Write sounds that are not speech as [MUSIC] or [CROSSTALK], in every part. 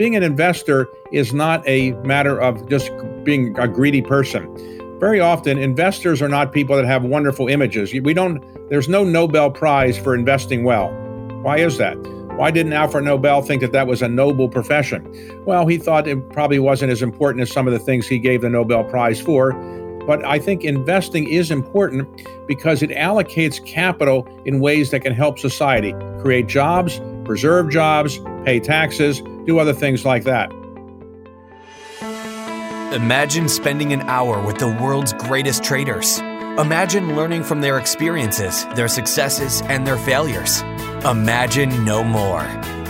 being an investor is not a matter of just being a greedy person. Very often, investors are not people that have wonderful images. We don't, there's no Nobel Prize for investing well. Why is that? Why didn't Alfred Nobel think that that was a noble profession? Well, he thought it probably wasn't as important as some of the things he gave the Nobel Prize for. But I think investing is important because it allocates capital in ways that can help society create jobs, preserve jobs, pay taxes, do other things like that. Imagine spending an hour with the world's greatest traders. Imagine learning from their experiences, their successes, and their failures. Imagine no more.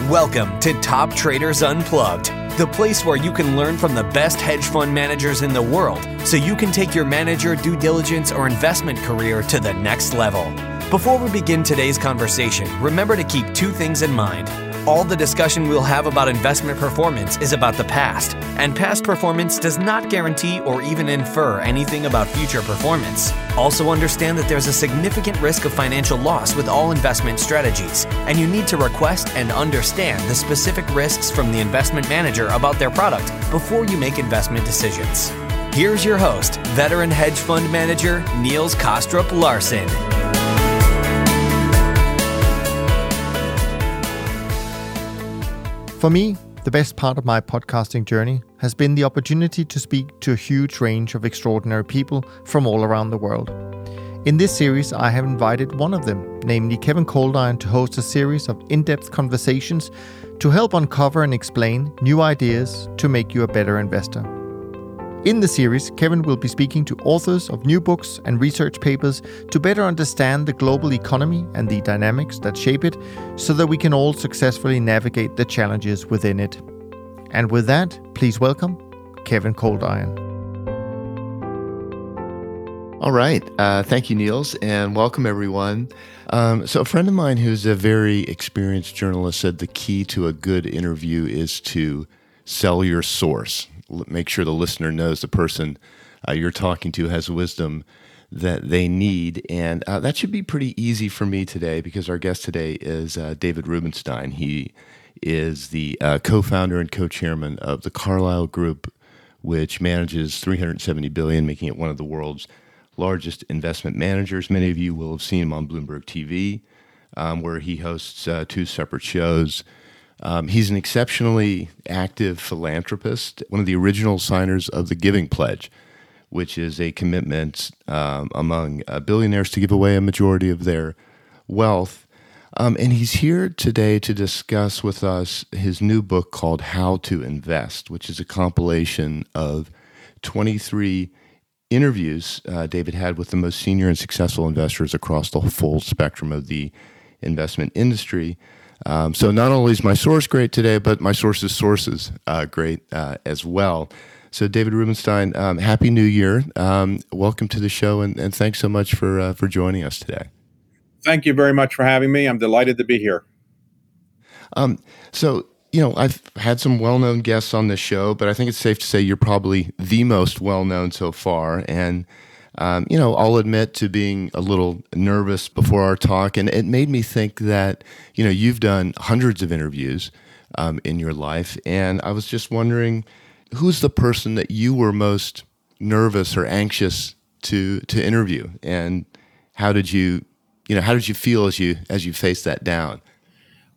Welcome to Top Traders Unplugged, the place where you can learn from the best hedge fund managers in the world so you can take your manager due diligence or investment career to the next level. Before we begin today's conversation, remember to keep two things in mind. All the discussion we'll have about investment performance is about the past, and past performance does not guarantee or even infer anything about future performance. Also, understand that there's a significant risk of financial loss with all investment strategies, and you need to request and understand the specific risks from the investment manager about their product before you make investment decisions. Here's your host, veteran hedge fund manager Niels Kaastrup Larsen. For me, the best part of my podcasting journey has been the opportunity to speak to a huge range of extraordinary people from all around the world. In this series, I have invited one of them, namely Kevin Coldiron, to host a series of in depth conversations to help uncover and explain new ideas to make you a better investor. In the series, Kevin will be speaking to authors of new books and research papers to better understand the global economy and the dynamics that shape it so that we can all successfully navigate the challenges within it. And with that, please welcome Kevin Coldiron. All right. Uh, thank you, Niels, and welcome everyone. Um, so, a friend of mine who's a very experienced journalist said the key to a good interview is to sell your source make sure the listener knows the person uh, you're talking to has wisdom that they need. And uh, that should be pretty easy for me today because our guest today is uh, David Rubenstein. He is the uh, co founder and co chairman of the Carlyle Group, which manages 370 billion, making it one of the world's largest investment managers. Many of you will have seen him on Bloomberg TV, um, where he hosts uh, two separate shows. Um, he's an exceptionally active philanthropist, one of the original signers of the Giving Pledge, which is a commitment um, among uh, billionaires to give away a majority of their wealth. Um, and he's here today to discuss with us his new book called How to Invest, which is a compilation of 23 interviews uh, David had with the most senior and successful investors across the full spectrum of the investment industry. Um, so not only is my source great today, but my source's sources uh, great uh, as well. So David Rubenstein, um, happy New Year! Um, welcome to the show, and, and thanks so much for uh, for joining us today. Thank you very much for having me. I'm delighted to be here. Um, so you know, I've had some well-known guests on this show, but I think it's safe to say you're probably the most well-known so far, and um, you know, I'll admit to being a little nervous before our talk, and it made me think that you know you've done hundreds of interviews um, in your life, and I was just wondering who's the person that you were most nervous or anxious to to interview, and how did you you know how did you feel as you as you faced that down?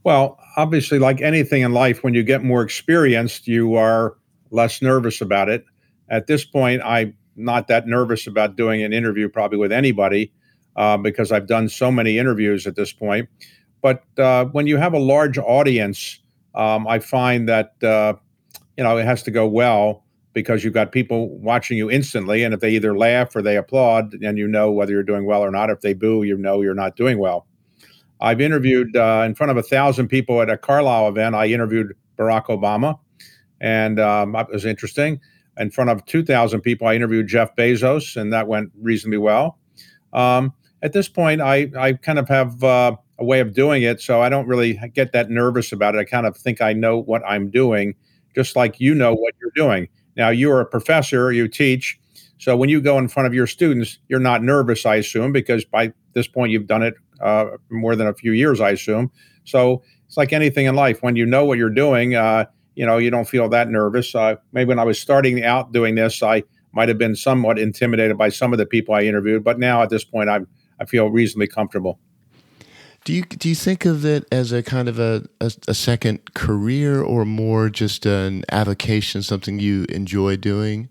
Well, obviously, like anything in life, when you get more experienced, you are less nervous about it. At this point, I not that nervous about doing an interview probably with anybody uh, because I've done so many interviews at this point. But uh, when you have a large audience, um, I find that uh, you know it has to go well because you've got people watching you instantly, and if they either laugh or they applaud, then you know whether you're doing well or not. If they boo, you know you're not doing well. I've interviewed uh, in front of a thousand people at a Carlyle event. I interviewed Barack Obama, and um, it was interesting in front of 2,000 people. I interviewed Jeff Bezos, and that went reasonably well. Um, at this point, I, I kind of have uh, a way of doing it, so I don't really get that nervous about it. I kind of think I know what I'm doing, just like you know what you're doing. Now, you're a professor, you teach. So when you go in front of your students, you're not nervous, I assume, because by this point you've done it uh, more than a few years, I assume. So it's like anything in life. When you know what you're doing, uh, you know, you don't feel that nervous. Uh, maybe when I was starting out doing this, I might have been somewhat intimidated by some of the people I interviewed, but now at this point, I'm I feel reasonably comfortable. Do you do you think of it as a kind of a, a, a second career or more just an avocation, something you enjoy doing?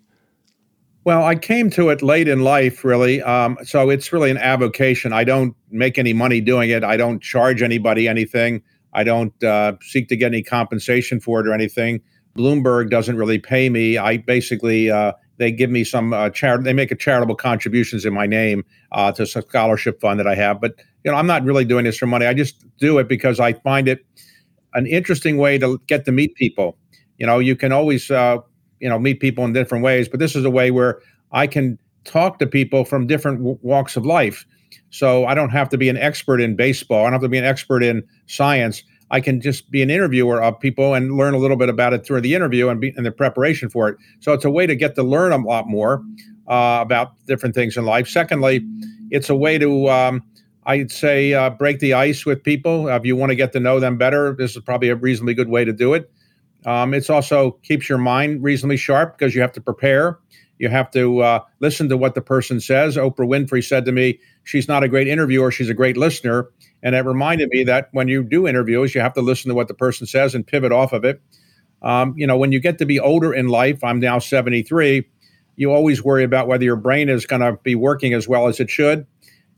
Well, I came to it late in life, really. Um, so it's really an avocation. I don't make any money doing it. I don't charge anybody anything. I don't uh, seek to get any compensation for it or anything. Bloomberg doesn't really pay me. I basically uh, they give me some uh, charity. They make a charitable contributions in my name uh, to a scholarship fund that I have. But you know, I'm not really doing this for money. I just do it because I find it an interesting way to get to meet people. You know, you can always uh, you know meet people in different ways, but this is a way where I can talk to people from different w- walks of life. So I don't have to be an expert in baseball. I don't have to be an expert in science. I can just be an interviewer of people and learn a little bit about it through the interview and, be, and the preparation for it. So it's a way to get to learn a lot more uh, about different things in life. Secondly, it's a way to, um, I'd say, uh, break the ice with people. Uh, if you want to get to know them better, this is probably a reasonably good way to do it. Um, it's also keeps your mind reasonably sharp because you have to prepare. You have to uh, listen to what the person says. Oprah Winfrey said to me, she's not a great interviewer, she's a great listener. And it reminded me that when you do interviews, you have to listen to what the person says and pivot off of it. Um, you know, when you get to be older in life, I'm now 73, you always worry about whether your brain is going to be working as well as it should.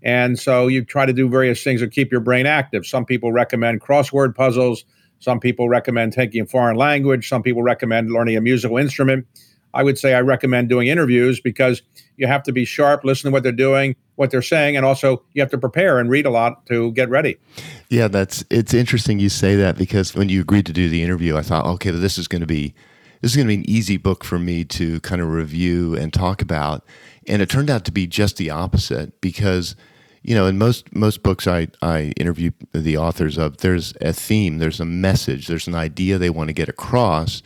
And so you try to do various things to keep your brain active. Some people recommend crossword puzzles. Some people recommend taking a foreign language. Some people recommend learning a musical instrument. I would say I recommend doing interviews because you have to be sharp, listen to what they're doing, what they're saying, and also you have to prepare and read a lot to get ready. Yeah, that's it's interesting you say that because when you agreed to do the interview, I thought, okay, this is going to be this is going to be an easy book for me to kind of review and talk about, and it turned out to be just the opposite because you know in most most books I I interview the authors of there's a theme, there's a message, there's an idea they want to get across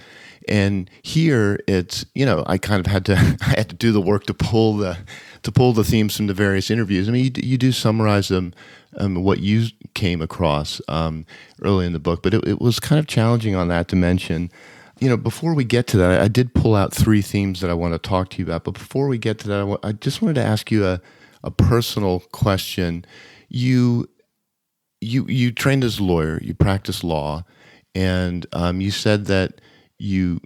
and here it's you know I kind of had to [LAUGHS] I had to do the work to pull the to pull the themes from the various interviews. I mean, you, you do summarize them, um, what you came across um, early in the book, but it, it, was kind of challenging on that dimension. You know, before we get to that, I did pull out three themes that I want to talk to you about. But before we get to that, I, w- I just wanted to ask you a, a personal question. You you you trained as a lawyer, you practice law, and um, you said that you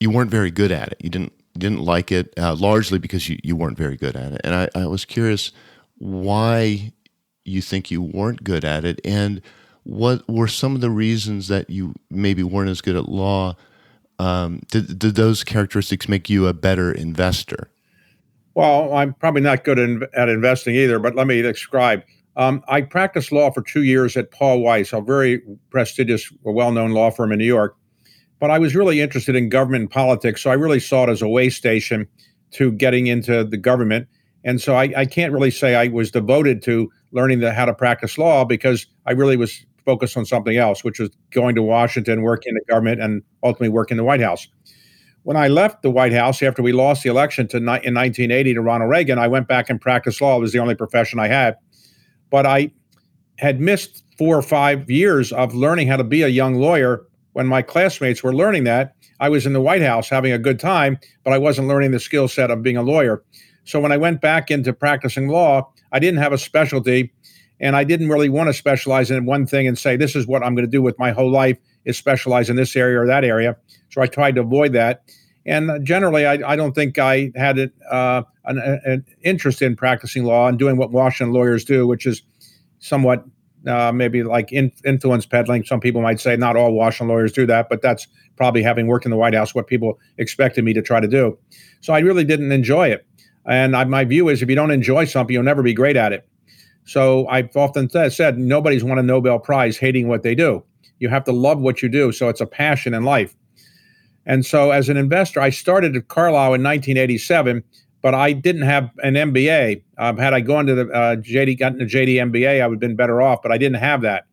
you weren't very good at it. You didn't didn't like it uh, largely because you, you weren't very good at it. And I, I was curious why you think you weren't good at it and what were some of the reasons that you maybe weren't as good at law um, did, did those characteristics make you a better investor well i'm probably not good in, at investing either but let me describe um, i practiced law for two years at paul weiss a very prestigious well-known law firm in new york but I was really interested in government and politics. So I really saw it as a way station to getting into the government. And so I, I can't really say I was devoted to learning the, how to practice law because I really was focused on something else, which was going to Washington, working in the government, and ultimately working in the White House. When I left the White House after we lost the election to, in 1980 to Ronald Reagan, I went back and practiced law. It was the only profession I had. But I had missed four or five years of learning how to be a young lawyer when my classmates were learning that, I was in the White House having a good time, but I wasn't learning the skill set of being a lawyer. So when I went back into practicing law, I didn't have a specialty and I didn't really want to specialize in one thing and say this is what I'm going to do with my whole life is specialize in this area or that area. So I tried to avoid that. And generally, I, I don't think I had uh, an, an, interest in practicing law and doing what Washington lawyers do, which is somewhat uh, maybe like in, influence peddling. Some people might say not all Washington lawyers do that, but that's probably having worked in the White House what people expected me to try to do. So I really didn't enjoy it. And I, my view is if you don't enjoy something, you'll never be great at it. So I've often th- said nobody's won a Nobel Prize hating what they do. You have to love what you do. So it's a passion in life. And so as an investor, I started at Carlyle in 1987 but I didn't have an MBA. Um, had I gone to the uh, JD, gotten a JD MBA, I would have been better off, but I didn't have that.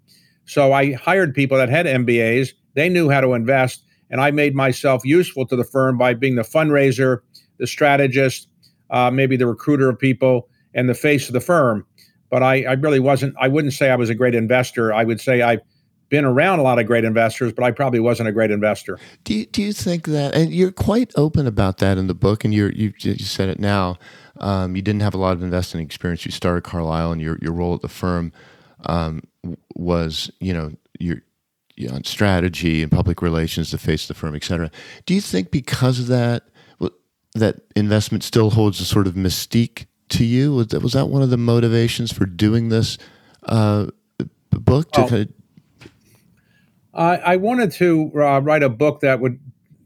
So I hired people that had MBAs. They knew how to invest, and I made myself useful to the firm by being the fundraiser, the strategist, uh, maybe the recruiter of people, and the face of the firm. But I, I really wasn't. I wouldn't say I was a great investor. I would say I been around a lot of great investors, but I probably wasn't a great investor. Do you, do you think that, and you're quite open about that in the book, and you're, you, you said it now, um, you didn't have a lot of investing experience. You started Carlyle, and your, your role at the firm um, was, you know, your you know, strategy and public relations the face of the firm, et cetera. Do you think because of that, that investment still holds a sort of mystique to you? Was that, was that one of the motivations for doing this uh, book? To kind of... I, wanted to uh, write a book that would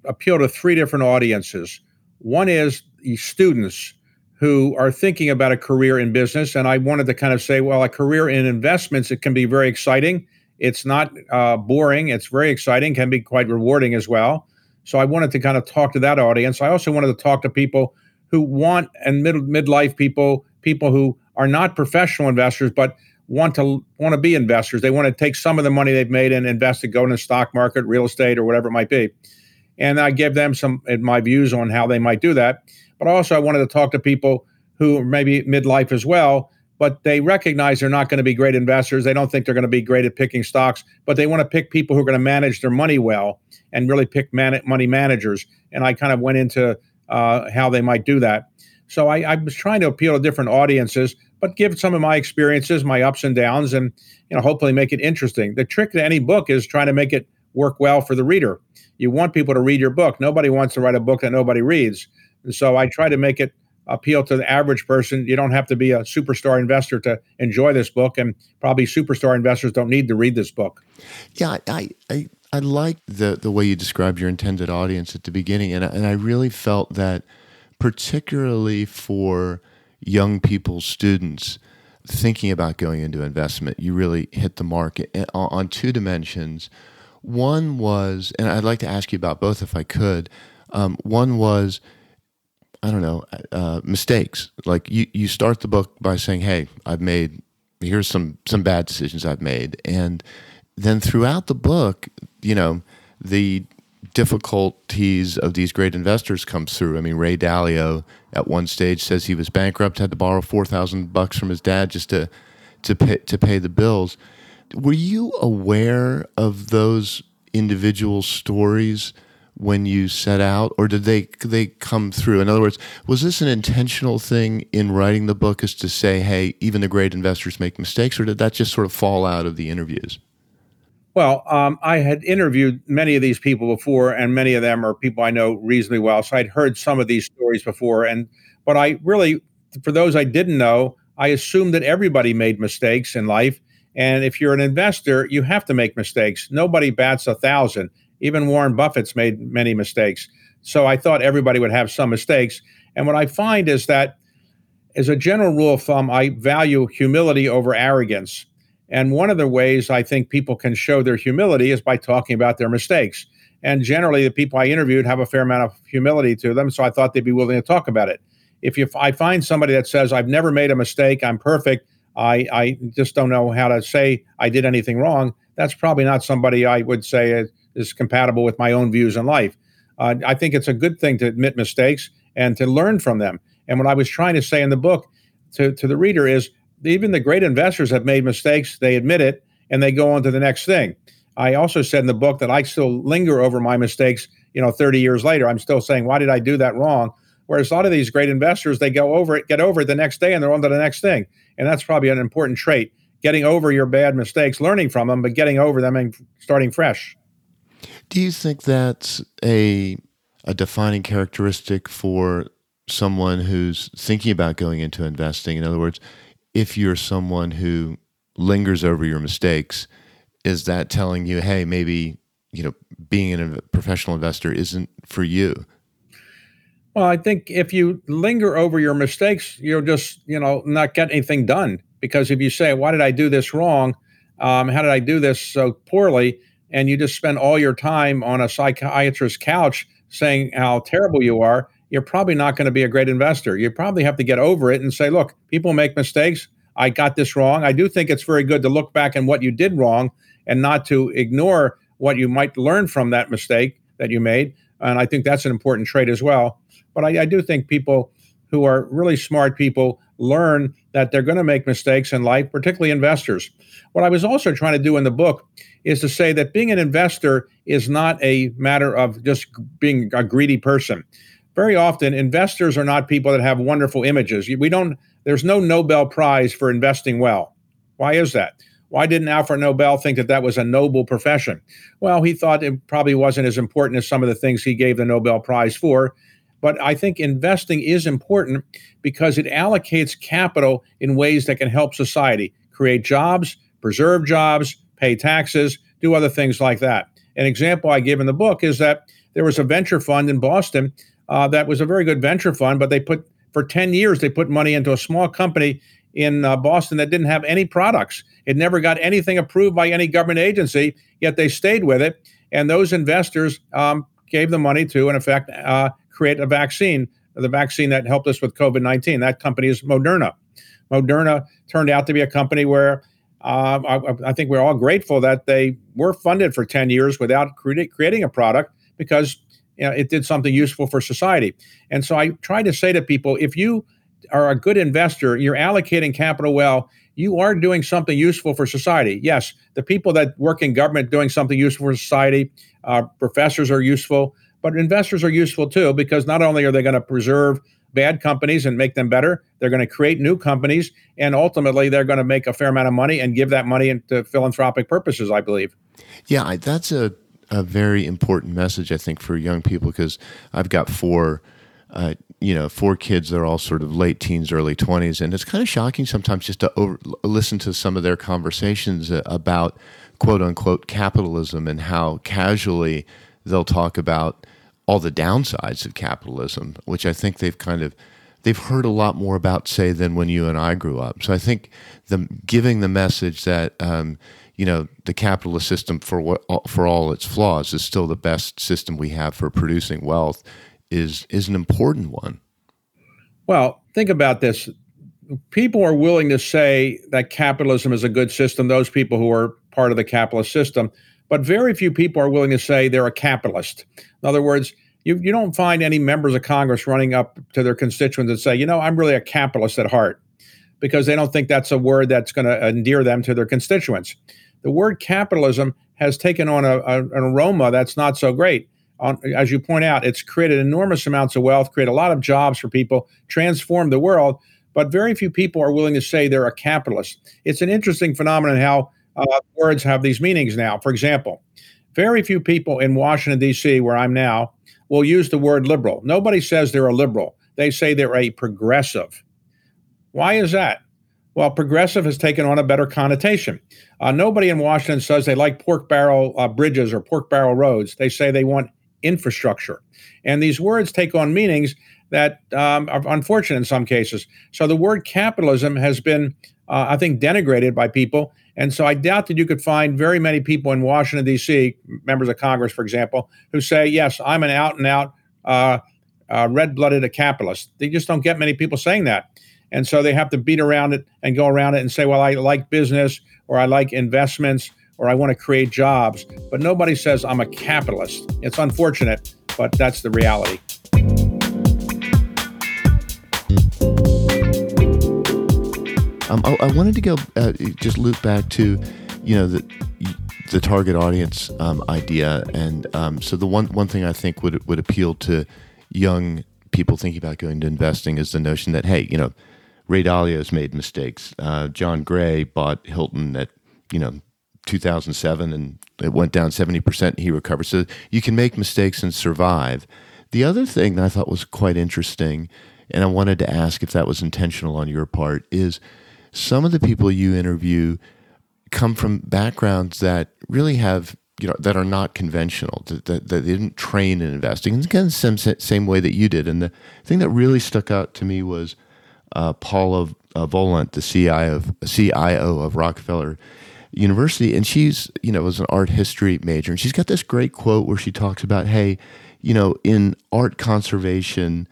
appeal to three different audiences. One is students who are thinking about a career in business, and I wanted to kind of say, well, a career in investments it can be very exciting it's not uh, boring. It's very exciting, can be quite rewarding as well. So I wanted to kind of talk to that audience. I also wanted to talk to people who want and mid midlife people, people who are not professional investors but want to want to be investors. They want to take some of the money they've made and invest it, go in the stock market, real estate, or whatever it might be. And I give them some my views on how they might do that. But also I wanted to talk to people who maybe midlife as well but they recognize they're not going to be great investors. They don't think they're going to be great at picking stocks, but they want to pick people who are going to manage their money well and really pick man- money managers. And I kind of went into uh, how they might do that. So I, I, was trying to appeal to different audiences, but give some of my experiences, my ups and downs, and you know hopefully make it interesting. The trick to any book is trying to make it work well for the reader. You want people to read your book. Nobody wants to write a book that nobody reads. And so I try to make it appeal to the average person. You don't have to be a superstar investor to enjoy this book, and probably superstar investors don't need to read this book. Yeah, I I, I like the the way you described your intended audience at the beginning, and and I really felt that, particularly for young people, students thinking about going into investment, you really hit the mark on two dimensions. One was, and I'd like to ask you about both if I could. Um, one was I don't know, uh, mistakes. Like you, you start the book by saying, "Hey, I've made here's some some bad decisions I've made," and then throughout the book, you know, the difficulties of these great investors comes through. I mean, Ray Dalio at one stage says he was bankrupt, had to borrow four thousand bucks from his dad just to to pay to pay the bills. Were you aware of those individual stories? when you set out, or did they they come through? In other words, was this an intentional thing in writing the book, is to say, hey, even the great investors make mistakes, or did that just sort of fall out of the interviews? Well, um, I had interviewed many of these people before, and many of them are people I know reasonably well. So I'd heard some of these stories before, and but I really, for those I didn't know, I assumed that everybody made mistakes in life. And if you're an investor, you have to make mistakes. Nobody bats a thousand. Even Warren Buffett's made many mistakes. So I thought everybody would have some mistakes. And what I find is that, as a general rule of thumb, I value humility over arrogance. And one of the ways I think people can show their humility is by talking about their mistakes. And generally, the people I interviewed have a fair amount of humility to them. So I thought they'd be willing to talk about it. If you, I find somebody that says, I've never made a mistake, I'm perfect, I, I just don't know how to say I did anything wrong, that's probably not somebody I would say is compatible with my own views in life. Uh, I think it's a good thing to admit mistakes and to learn from them. And what I was trying to say in the book to, to the reader is even the great investors have made mistakes, they admit it, and they go on to the next thing. I also said in the book that I still linger over my mistakes, you know, 30 years later. I'm still saying, why did I do that wrong? Whereas a lot of these great investors, they go over it, get over it the next day, and they're on to the next thing. And that's probably an important trait getting over your bad mistakes, learning from them, but getting over them and starting fresh. Do you think that's a a defining characteristic for someone who's thinking about going into investing? In other words, if you're someone who lingers over your mistakes, is that telling you, hey, maybe you know being a professional investor isn't for you? Well, I think if you linger over your mistakes, you'll just you know not get anything done. Because if you say, "Why did I do this wrong? Um, how did I do this so poorly?" and you just spend all your time on a psychiatrist's couch saying how terrible you are, you're probably not going to be a great investor. You probably have to get over it and say, look, people make mistakes. I got this wrong. I do think it's very good to look back and what you did wrong and not to ignore what you might learn from that mistake that you made. And I think that's an important trait as well. But I, I do think people who are really smart people learn that they're going to make mistakes in life, particularly investors. What I was also trying to do in the book is to say that being an investor is not a matter of just being a greedy person. Very often, investors are not people that have wonderful images. We don't. There's no Nobel Prize for investing well. Why is that? Why didn't Alfred Nobel think that that was a noble profession? Well, he thought it probably wasn't as important as some of the things he gave the Nobel Prize for. But I think investing is important because it allocates capital in ways that can help society create jobs, preserve jobs, pay taxes, do other things like that. An example I give in the book is that there was a venture fund in Boston uh, that was a very good venture fund, but they put for 10 years they put money into a small company in uh, Boston that didn't have any products. It never got anything approved by any government agency, yet they stayed with it. And those investors um, gave the money to, in effect, uh, create a vaccine, the vaccine that helped us with COVID 19. That company is Moderna. Moderna turned out to be a company where uh, I, I, think we're all grateful that they were funded for 10 years without cre- creating a product because you know, it did something useful for society. And so I try to say to people if you are a good investor, you're allocating capital well, you are doing something useful for society. Yes, the people that work in government doing something useful for society, uh, professors are useful, but investors are useful too because not only are they going to preserve bad companies and make them better, they're going to create new companies, and ultimately they're going to make a fair amount of money and give that money into philanthropic purposes. I believe. Yeah, that's a a very important message, I think, for young people because I've got four uh, you know, four kids that are all sort of late teens, early 20s. And it's kind of shocking sometimes just to over, listen to some of their conversations about quote unquote capitalism and how casually they'll talk about all the downsides of capitalism, which I think they've kind of they've heard a lot more about, say, than when you and I grew up. So I think the giving the message that um, you know the capitalist system for what for all its flaws is still the best system we have for producing wealth is is an important one. Well, think about this. People are willing to say that capitalism is a good system, those people who are part of the capitalist system, but very few people are willing to say they're a capitalist. In other words, you, you don't find any members of Congress running up to their constituents and say, you know, I'm really a capitalist at heart, because they don't think that's a word that's going to endear them to their constituents. The word capitalism has taken on a, a, an aroma that's not so great on, as you point out, it's created enormous amounts of wealth, created a lot of jobs for people, transformed the world. But very few people are willing to say they're a capitalist. It's an interesting phenomenon how uh, words have these meanings now. For example, very few people in Washington, D.C., where I'm now, will use the word liberal. Nobody says they're a liberal, they say they're a progressive. Why is that? Well, progressive has taken on a better connotation. Uh, nobody in Washington says they like pork barrel uh, bridges or pork barrel roads. They say they want infrastructure. And these words take on meanings that um, are unfortunate in some cases. So the word capitalism has been, uh, I think, denigrated by people. And so I doubt that you could find very many people in Washington, D.C., members of Congress, for example, who say, yes, I'm an out and out uh, uh, red blooded capitalist. They just don't get many people saying that. And so they have to beat around it and go around it and say, well, I like business or I like investments or I want to create jobs, but nobody says I'm a capitalist. It's unfortunate, but that's the reality. Um, I, I, wanted to go uh, just loop back to, you know, the the target audience um, idea, and um, so the one one thing I think would would appeal to young people thinking about going to investing is the notion that hey, you know, Ray Dalio has made mistakes. Uh, Jon Gray bought Hilton at you know 2007 and it went down 70%. He recovered. So you can make mistakes and survive. The other thing that I thought was quite interesting, and I wanted to ask if that was intentional on your part, is some of the people you interview come from backgrounds that really have you know that are not conventional that, that, that they didn't train in investing and again same same way that you did and the thing that really stuck out to me was uh, Paula uh, Volent the CIO of, CIO of Rockefeller university. And she's you know was an art history major. And she's got this great quote where she talks about hey you know in art conservation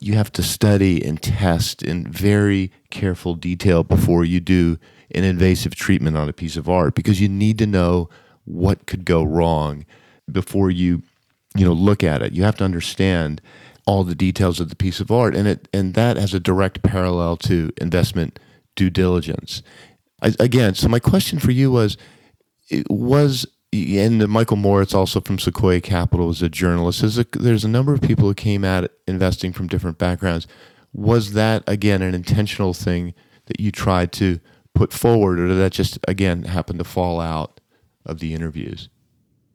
you have to study and test in very careful detail before you do an invasive treatment on a piece of art because you need to know what could go wrong before you you know look at it. You have to understand all the details of the piece of art, and it and that has a direct parallel to investment due diligence. I, again, so my question for you was was and Michael Moritz, also from Sequoia Capital, is a journalist. There's a, there's a number of people who came at investing from different backgrounds. Was that again an intentional thing that you tried to put forward, or did that just again happen to fall out of the interviews?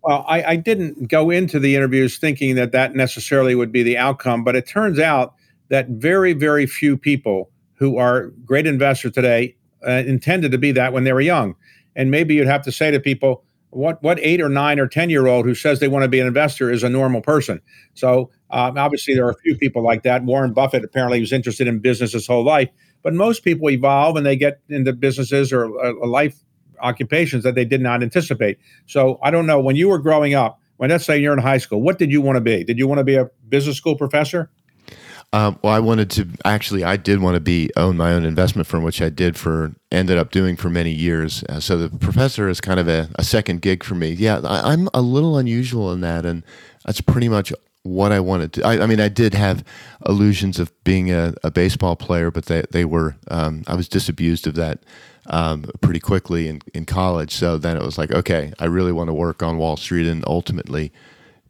Well, I, I didn't go into the interviews thinking that that necessarily would be the outcome, but it turns out that very, very few people who are great investors today uh, intended to be that when they were young. And maybe you'd have to say to people, what what eight or nine or ten year old who says they want to be an investor is a normal person. So um, obviously there are a few people like that. Warren Buffett apparently was interested in business his whole life, but most people evolve and they get into businesses or a life occupations that they did not anticipate. So I don't know when you were growing up. When let's say you're in high school, what did you want to be? Did you want to be a business school professor? Um, well, I wanted to actually, I did want to be own my own investment firm, which I did for ended up doing for many years. Uh, so the professor is kind of a, a second gig for me. Yeah, I, am a little unusual in that, and that's pretty much what I wanted to. I, I mean, I did have illusions of being a, a baseball player, but they they were um, I was disabused of that um, pretty quickly in in college. So then it was like, okay, I really want to work on Wall Street and ultimately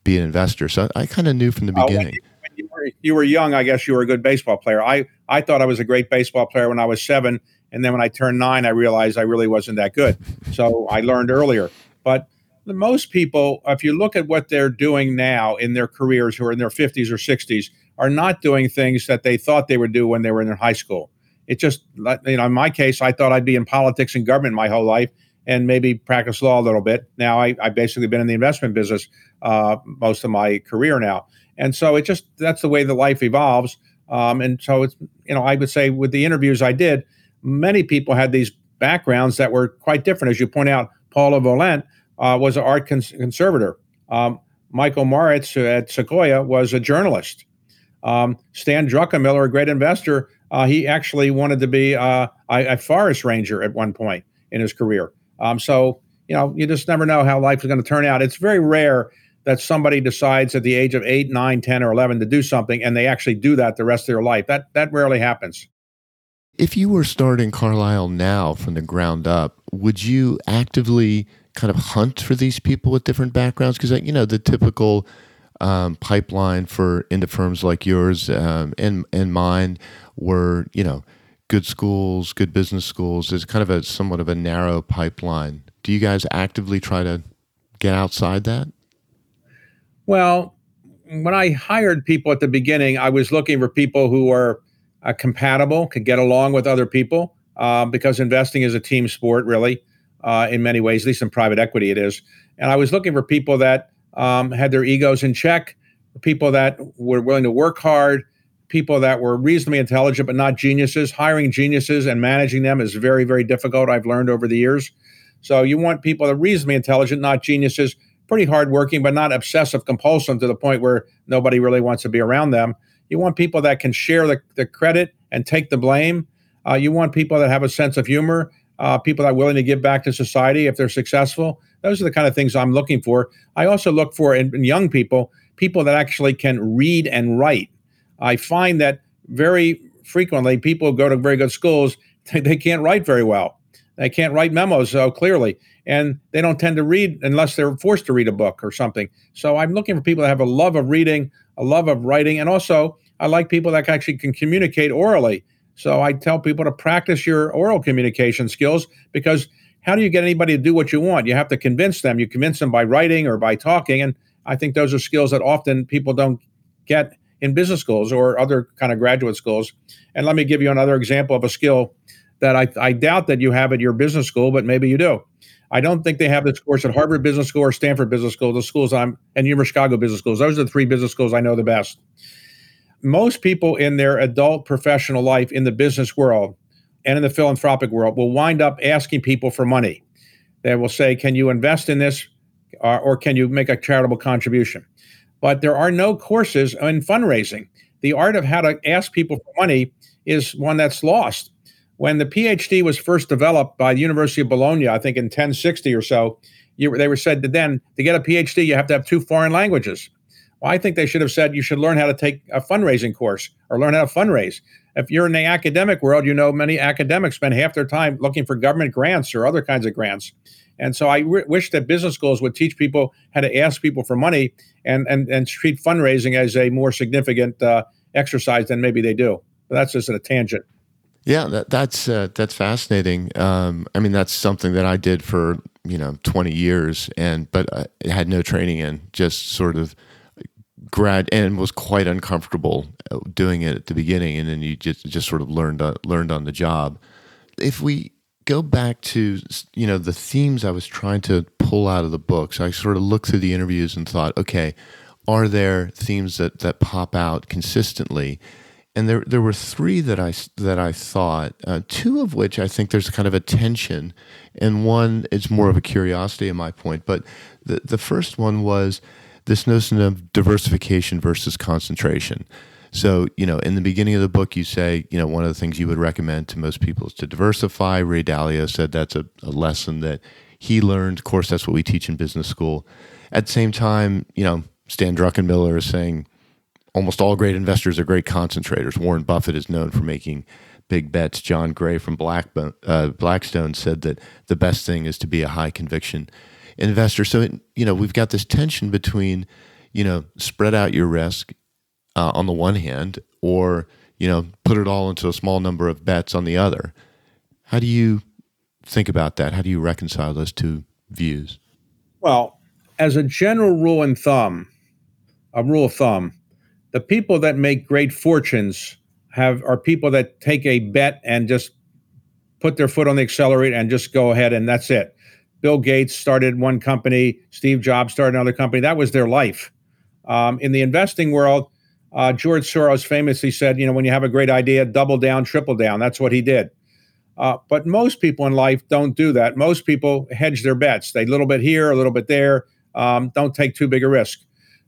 be an investor. So I, kind of knew from the beginning you were, you were young, I guess you were a good baseball player. I, I thought I was a great baseball player when I was seven. And then when I turned nine, I realized I really wasn't that good. So I learned earlier. But most people, if you look at what they're doing now in their careers who are in their 50s or 60s, are not doing things that they thought they would do when they were in their high school. It just, you know, in my case, I thought I'd be in politics and government my whole life and maybe practice law a little bit. Now I, have basically been in the investment business uh, most of my career now. And so it just that's the way the life evolves. Um, and so it's you know I would say with the interviews I did, many people had these backgrounds that were quite different. As you point out, Paula Volent uh, was an art cons- conservator. Um, Michael Moritz at Sequoia was a journalist. Um, Stan Druckenmiller, a great investor, uh, he actually wanted to be uh, a, a, forest ranger at one point in his career. Um, so you know, you just never know how life is going to turn out. It's very rare that somebody decides at the age of 8, 9, 10 or 11 to do something and they actually do that the rest of their life. That that rarely happens. If you were starting Carlyle now from the ground up, would you actively kind of hunt for these people with different backgrounds because you know the typical um, pipeline for into firms like yours um, and and mine were you know good schools, good business schools. Is kind of a somewhat of a narrow pipeline. Do you guys actively try to get outside that? Well, when I hired people at the beginning, I was looking for people who were uh, compatible, could get along with other people, uh, because investing is a team sport, really, uh, in many ways, at least in private equity, it is. And I was looking for people that um, had their egos in check, people that were willing to work hard, people that were reasonably intelligent but not geniuses. Hiring geniuses and managing them is very, very difficult, I've learned over the years. So you want people that are reasonably intelligent, not geniuses, pretty hardworking, but not obsessive compulsive to the point where nobody really wants to be around them. You want people that can share the, the credit and take the blame. Uh, you want people that have a sense of humor, uh, people that are willing to give back to society if they're successful. Those are the kind of things I'm looking for. I also look for in, in young people, people that actually can read and write. I find that very frequently people go to very good schools, [LAUGHS] they, they can't write very well. They can't write memos so clearly and they don't tend to read unless they're forced to read a book or something. So I'm looking for people that have a love of reading, a love of writing, and also I like people that actually can communicate orally. So I tell people to practice your oral communication skills because how do you get anybody to do what you want? You have to convince them. You convince them by writing or by talking, and I think those are skills that often people don't get in business schools or other kind of graduate schools. And let me give you another example of a skill that I, I doubt that you have at your business school, but maybe you do. I don't think they have this course at Harvard Business School or Stanford Business School, the schools I'm, and University Chicago Business Schools. Those are the three business schools I know the best. Most people in their adult professional life in the business world and in the philanthropic world will wind up asking people for money. They will say, Can you invest in this? Or, or can you make a charitable contribution? But there are no courses in fundraising. The art of how to ask people for money is one that's lost when the PhD was first developed by the University of Bologna, I think in 1060 or so, you, they were said that then to get a PhD, you have to have two foreign languages. Well, I think they should have said you should learn how to take a fundraising course or learn how to fundraise. If you're in the academic world, you know many academics spend half their time looking for government grants or other kinds of grants. And so I wish that business schools would teach people how to ask people for money and and, and treat fundraising as a more significant uh, exercise than maybe they do. But that's just a tangent. Yeah, that, that's uh, that's fascinating. Um, I mean, that's something that I did for you know 20 years, and but I had no training in. Just sort of grad and was quite uncomfortable uh, doing it at the beginning, and then you just just sort of learned uh, learned on the job. If we go back to you know the themes I was trying to pull out of the books, I sort of looked through the interviews and thought, okay, are there themes that that pop out consistently? And there there were three that I that I thought, uh, two of which I think there's kind of a tension, and one is more of a curiosity in my point. But the the first one was this notion of diversification versus concentration. So, you know, in the beginning of the book, you say, you know, one of the things you would recommend to most people is to diversify. Ray Dalio said that's a, a lesson that he learned. Of course, that's what we teach in business school. At the same time, you know, Stan Druckenmiller is saying almost all great investors are great concentrators. Warren Buffett is known for making big bets. Jon Gray from Blackbone, uh, Blackstone said that the best thing is to be a high conviction investor. So, you know, we've got this tension between, you know, spread out your risk uh, on the one hand, or you know, put it all into a small number of bets on the other. How do you think about that? How do you reconcile those two views? Well, as a general rule and thumb, a rule of thumb, the people that make great fortunes have are people that take a bet and just put their foot on the accelerator and just go ahead and that's it. Bill Gates started one company, Steve Jobs started another company. That was their life. Um, in the investing world, uh, George Soros famously said, you know, when you have a great idea, double down, triple down. That's what he did. Uh, but most people in life don't do that. Most people hedge their bets. They a little bit here, a little bit there. Um, don't take too big a risk.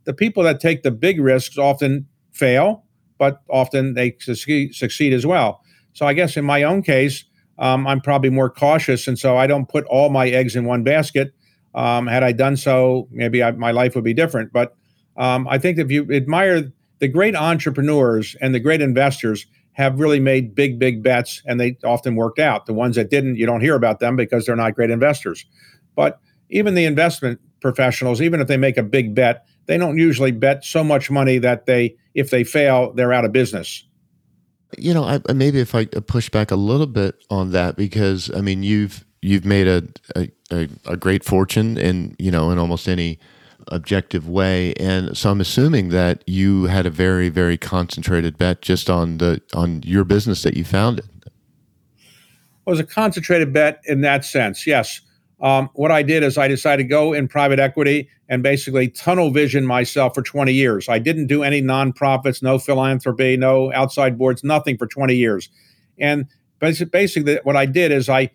The people that take the big risks often fail, but often they succeed, succeed as well. So I guess in my own case, um, I'm probably more cautious, and so I don't put all my eggs in one basket. Um, had I done so, maybe I, my life would be different. But um, I think if you admire the great entrepreneurs and the great investors have really made big, big bets and they often worked out. The ones that didn't, you don't hear about them because they're not great investors. But even the investment professionals, even if they make a big bet, they don't usually bet so much money that they, if they fail, they're out of business. You know, I, maybe if I push back a little bit on that, because I mean, you've you've made a a, a great fortune in you know in almost any objective way. And so I'm assuming that you had a very, very concentrated bet just on the on your business that you founded. It was a concentrated bet in that sense, yes. Um, what I did is I decided to go in private equity and basically tunnel vision myself for 20 years. I didn't do any nonprofits, no philanthropy, no outside boards, nothing for 20 years. And basically, what I did is I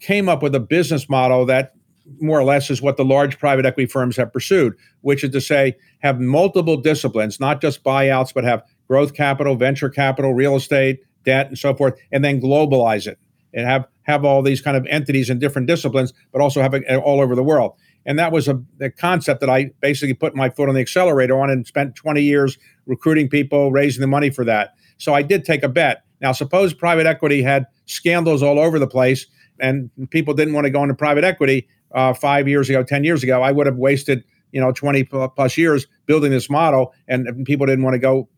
came up with a business model that more or less is what the large private equity firms have pursued, which is to say, have multiple disciplines, not just buyouts, but have growth capital, venture capital, real estate, debt, and so forth, and then globalize it and have have all these kind of entities in different disciplines, but also have it all over the world. And that was a the concept that I basically put my foot on the accelerator on and spent 20 years recruiting people, raising the money for that. So I did take a bet. Now, suppose private equity had scandals all over the place and people didn't want to go into private equity uh, five years ago, 10 years ago, I would have wasted, you know, 20 plus years building this model. And people didn't want to go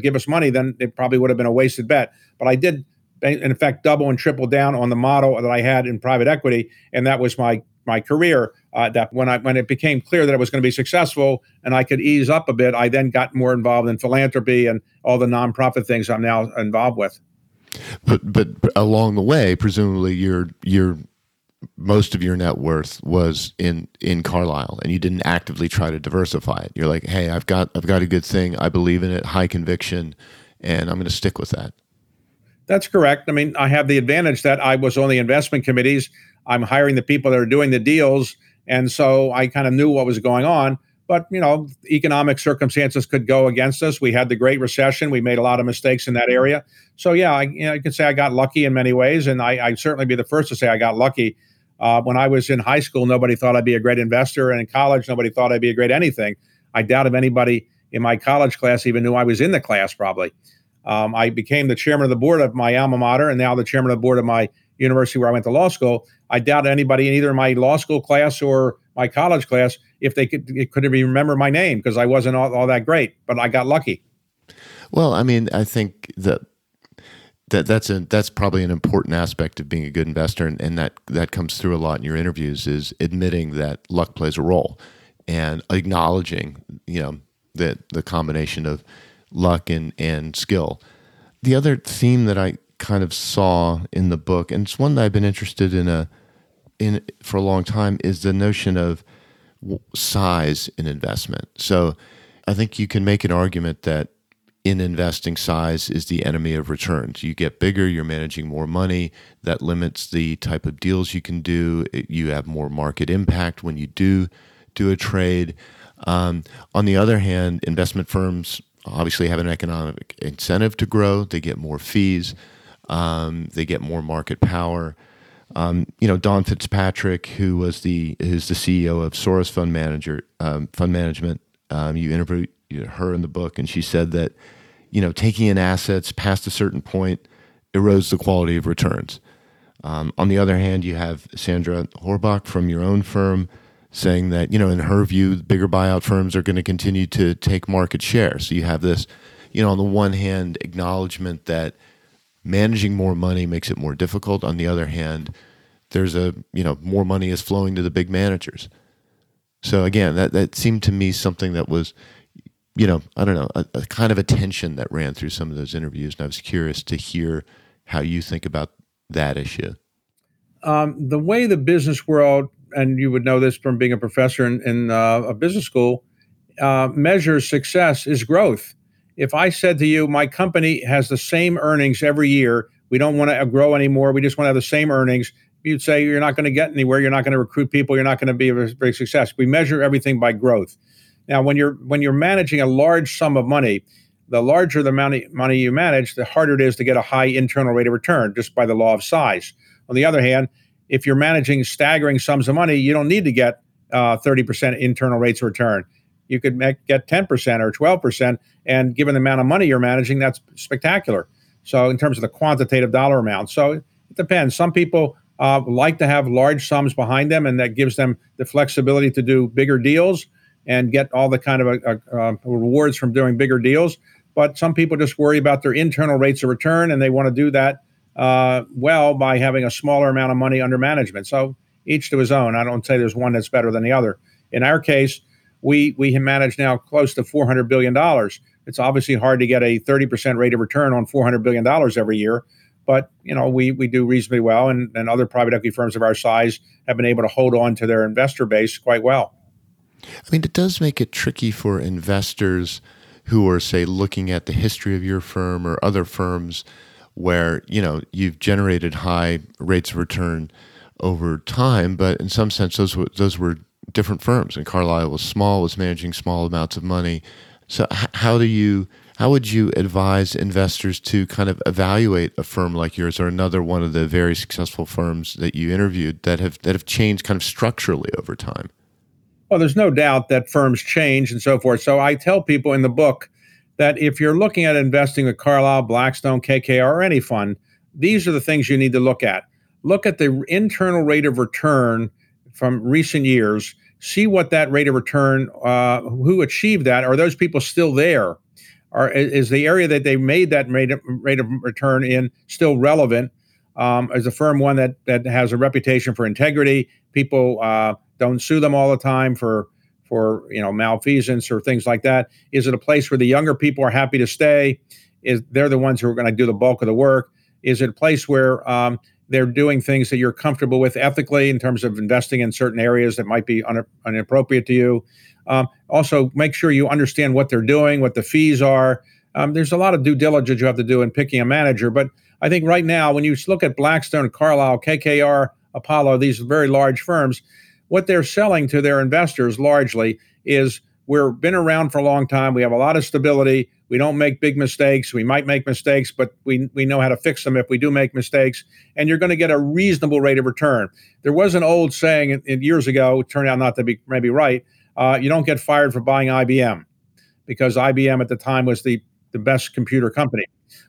give us money, then it probably would have been a wasted bet. But I did, in fact, double and triple down on the model that I had in private equity. And that was my my career. Uh, that when I when it became clear that it was going to be successful and I could ease up a bit, I then got more involved in philanthropy and all the nonprofit things I'm now involved with. But but along the way, presumably you're you're most of your net worth was in in Carlyle and you didn't actively try to diversify it. You're like, "Hey, I've got I've got a good thing. I believe in it, high conviction, and I'm going to stick with that." That's correct. I mean, I have the advantage that I was on the investment committees. I'm hiring the people that are doing the deals, and so I kind of knew what was going on. But you know, economic circumstances could go against us. We had the Great Recession. We made a lot of mistakes in that area. So yeah, I, you know, could say I got lucky in many ways, and I, I'd certainly be the first to say I got lucky uh, when I was in high school, nobody thought I'd be a great investor, and in college, nobody thought I'd be a great anything. I doubt if anybody in my college class even knew I was in the class. Probably, um, I became the chairman of the board of my alma mater, and now the chairman of the board of my university where I went to law school. I doubt anybody in either my law school class or my college class if they could could even remember my name because I wasn't all, all that great, but I got lucky. Well, I mean, I think that that that's a that's probably an important aspect of being a good investor, and, and that that comes through a lot in your interviews is admitting that luck plays a role, and acknowledging you know that the combination of luck and and skill. The other theme that I kind of saw in the book, and it's one that I've been interested in a in for a long time, is the notion of size in investment. So, I think you can make an argument that in investing, size is the enemy of returns. You get bigger, you're managing more money. That limits the type of deals you can do. You have more market impact when you do do a trade. Um, on the other hand, investment firms obviously have an economic incentive to grow. They get more fees. Um, they get more market power. Um, you know, Dawn Fitzpatrick, who was the who's the CEO of Soros Fund Manager um, Fund Management, um, you interviewed her in the book, and she said that you know taking in assets past a certain point erodes the quality of returns. Um, on the other hand, you have Sandra Horbach from your own firm saying that you know in her view, bigger buyout firms are going to continue to take market share. So you have this, you know, on the one hand, acknowledgement that managing more money makes it more difficult. On the other hand, there's a you know more money is flowing to the big managers. So again, that that seemed to me something that was, you know, I don't know, a, a kind of a tension that ran through some of those interviews, and I was curious to hear how you think about that issue. Um, the way the business world, and you would know this from being a professor in, in uh, a business school, uh, measures success is growth if I said to you, my company has the same earnings every year, we don't want to grow anymore, we just want to have the same earnings, you'd say you're not going to get anywhere, you're not going to recruit people, you're not going to be a big success. We measure everything by growth. Now, when you're when you're managing a large sum of money, the larger the amount money you manage, the harder it is to get a high internal rate of return just by the law of size. On the other hand, if you're managing staggering sums of money, you don't need to get uh, 30% internal rates of return you could make, get 10% or 12%. And given the amount of money you're managing, that's spectacular. So, in terms of the quantitative dollar amount, so it depends. Some people uh, like to have large sums behind them, and that gives them the flexibility to do bigger deals and get all the kind of uh, uh, rewards from doing bigger deals. But some people just worry about their internal rates of return, and they want to do that uh, well by having a smaller amount of money under management. So each to his own. I don't say there's one that's better than the other. In our case, we we manage now close to 400 billion dollars. It's obviously hard to get a 30% rate of return on 400 billion dollars every year, but you know we we do reasonably well, and and other private equity firms of our size have been able to hold on to their investor base quite well. I mean, it does make it tricky for investors who are say looking at the history of your firm or other firms where you know you've generated high rates of return over time, but in some sense those were, those were different firms, and Carlyle was small, was managing small amounts of money. So, how do you, how would you advise investors to kind of evaluate a firm like yours or another one of the very successful firms that you interviewed that have that have changed kind of structurally over time? Well, there's no doubt that firms change and so forth. So I tell people in the book that if you're looking at investing with Carlyle, Blackstone, KKR, or any fund, these are the things you need to look at. Look at the internal rate of return from recent years, see what that rate of return, uh, who achieved that, are those people still there? Are, is the area that they made that rate of, rate of return in still relevant? Um, as a firm one that that has a reputation for integrity, people uh, don't sue them all the time for for you know malfeasance or things like that. Is it a place where the younger people are happy to stay? Is they're the ones who are going to do the bulk of the work? Is it a place where um, they're doing things that you're comfortable with ethically in terms of investing in certain areas that might be un- inappropriate to you. Um, also, make sure you understand what they're doing, what the fees are. Um, there's a lot of due diligence you have to do in picking a manager. But I think right now, when you look at Blackstone, Carlyle, KKR, Apollo, these very large firms, what they're selling to their investors largely is we've been around for a long time. We have a lot of stability. We don't make big mistakes. We might make mistakes, but we, we know how to fix them if we do make mistakes. And you're going to get a reasonable rate of return. There was an old saying in, in years ago, turned out not to be maybe right. Uh, you don't get fired for buying IBM because IBM at the time was the, the best computer company.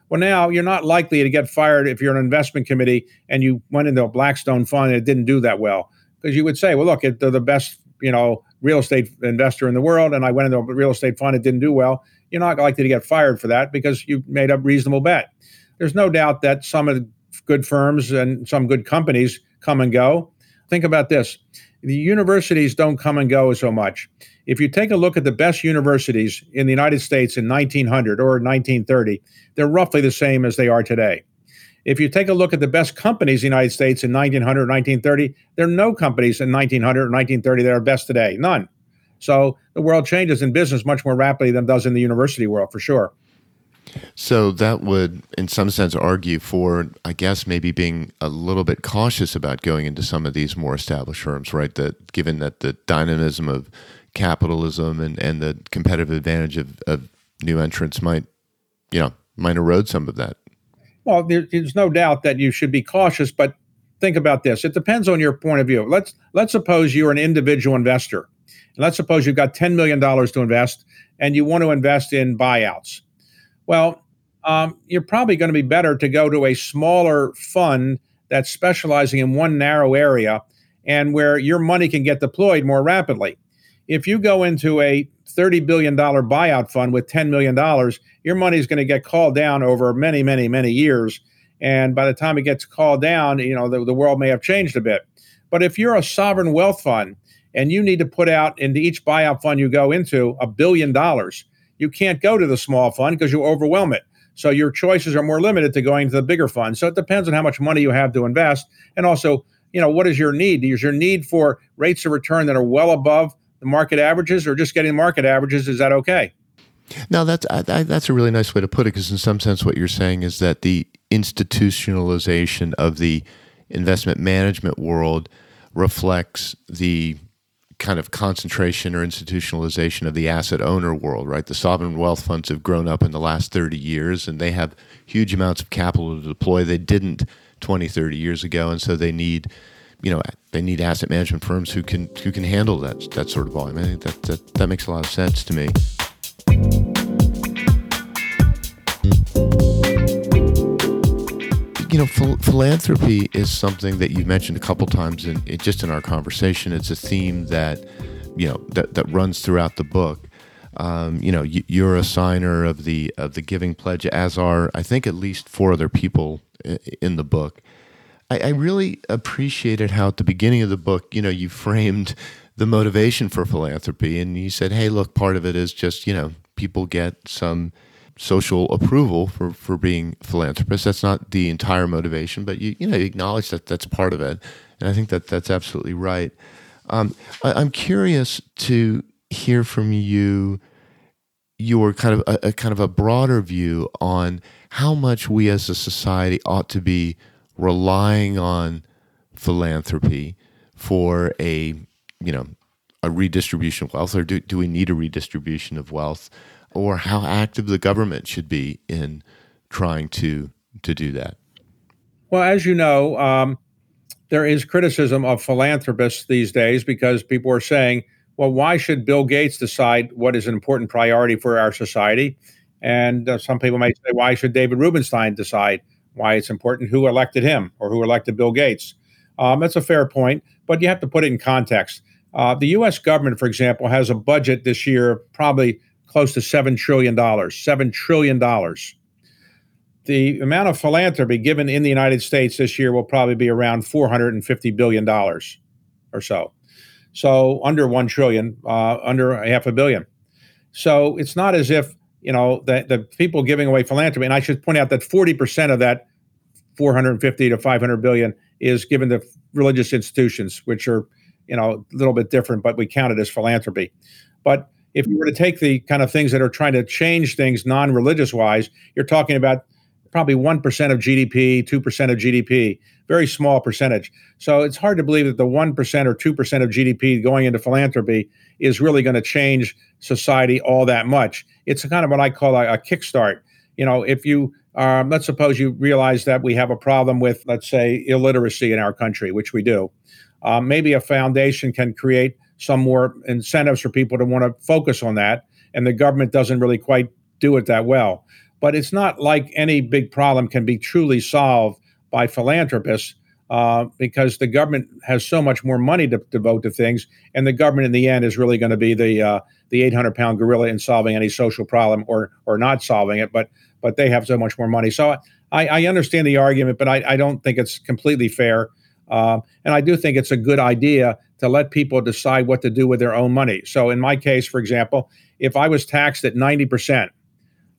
Well, now you're not likely to get fired if you're an investment committee and you went into a Blackstone fund and it didn't do that well. Because you would say, well, look, they're the best, you know, real estate investor in the world, and I went into a real estate fund, it didn't do well. You're not likely to get fired for that because you made a reasonable bet. There's no doubt that some of the good firms and some good companies come and go. Think about this the universities don't come and go so much. If you take a look at the best universities in the United States in 1900 or 1930, they're roughly the same as they are today. If you take a look at the best companies in the United States in 1900 1930, there are no companies in 1900 or 1930 that are best today. None. So the world changes in business much more rapidly than does in the university world, for sure. So that would, in some sense, argue for, I guess, maybe being a little bit cautious about going into some of these more established firms, right? That given that the dynamism of capitalism and, and the competitive advantage of, of new entrants might, you know, might erode some of that. Well, there, there's no doubt that you should be cautious, but think about this. It depends on your point of view. Let's let's suppose you're an individual investor. And let's suppose you've got $10 million to invest and you want to invest in buyouts. Well, um, you're probably going to be better to go to a smaller fund that's specializing in one narrow area and where your money can get deployed more rapidly. If you go into a $30 billion buyout fund with $10 million, your money is going to get called down over many, many, many years. And by the time it gets called down, you know, the, the world may have changed a bit. But if you're a sovereign wealth fund and you need to put out into each buyout fund you go into a billion dollars, you can't go to the small fund because you overwhelm it. So your choices are more limited to going to the bigger fund. So it depends on how much money you have to invest, and also, you know, what is your need? Is your need for rates of return that are well above the market averages, or just getting market averages? Is that okay? Now that's I, I, that's a really nice way to put it because in some sense what you're saying is that the institutionalization of the investment management world reflects the kind of concentration or institutionalization of the asset owner world, right? The sovereign wealth funds have grown up in the last 30 years and they have huge amounts of capital to deploy. They didn't 20, 30 years ago. And so they need, you know, they need asset management firms who can who can handle that that sort of volume. I think that that, that makes a lot of sense to me. you know, ph- philanthropy is something that you've mentioned a couple times in, just in our conversation. It's a theme that you know that, that runs throughout the book. Um, you know, you, are a signer of the of the Giving Pledge, as are I think at least four other people in the book. I, I really appreciated how at the beginning of the book, you know, you framed the motivation for philanthropy, and you said, "Hey, look, part of it is just you know people get some." social approval for, for being philanthropists. That's not the entire motivation, but you you know you acknowledge that that's part of it, and I think that that's absolutely right. Um, I, am curious to hear from you your kind of a, a, kind of a broader view on how much we as a society ought to be relying on philanthropy for a you know a redistribution of wealth, or do, do we need a redistribution of wealth? or how active the government should be in trying to to do that? Well, as you know, um, there is criticism of philanthropists these days because people are saying, well, why should Bill Gates decide what is an important priority for our society? And uh, some people might say, why should David Rubenstein decide why it's important? Who elected him or who elected Bill Gates? Um, that's a fair point, but you have to put it in context. Uh, the U.S. government, for example, has a budget this year probably close to $7 trillion. $7 trillion. The amount of philanthropy given in the United States this year will probably be around $450 billion or so. So under 1 trillion, uh, under a half a billion. So it's not as if, you know, the, the people giving away philanthropy, and I should point out that 40% of that 450 to 500 billion is given to religious institutions, which are, you know, a little bit different, but we count it as philanthropy. But if you were to take the kind of things that are trying to change things non-religious wise, you're talking about probably 1% of GDP, 2% of GDP, very small percentage. So it's hard to believe that the 1% or 2% of GDP going into philanthropy is really going to change society all that much. It's kind of what I call a, a kickstart. You know, if you, um, let's suppose you realize that we have a problem with, let's say, illiteracy in our country, which we do. Um, maybe a foundation can create some more incentives for people to want to focus on that and the government doesn't really quite do it that well. But it's not like any big problem can be truly solved by philanthropists uh, because the government has so much more money to devote to things, and the government in the end is really going to be the uh, the 800 pound gorilla in solving any social problem or or not solving it. But but they have so much more money. So I, I understand the argument, but I, I don't think it's completely fair. Um, and I do think it's a good idea to let people decide what to do with their own money. So in my case, for example, if I was taxed at 90 percent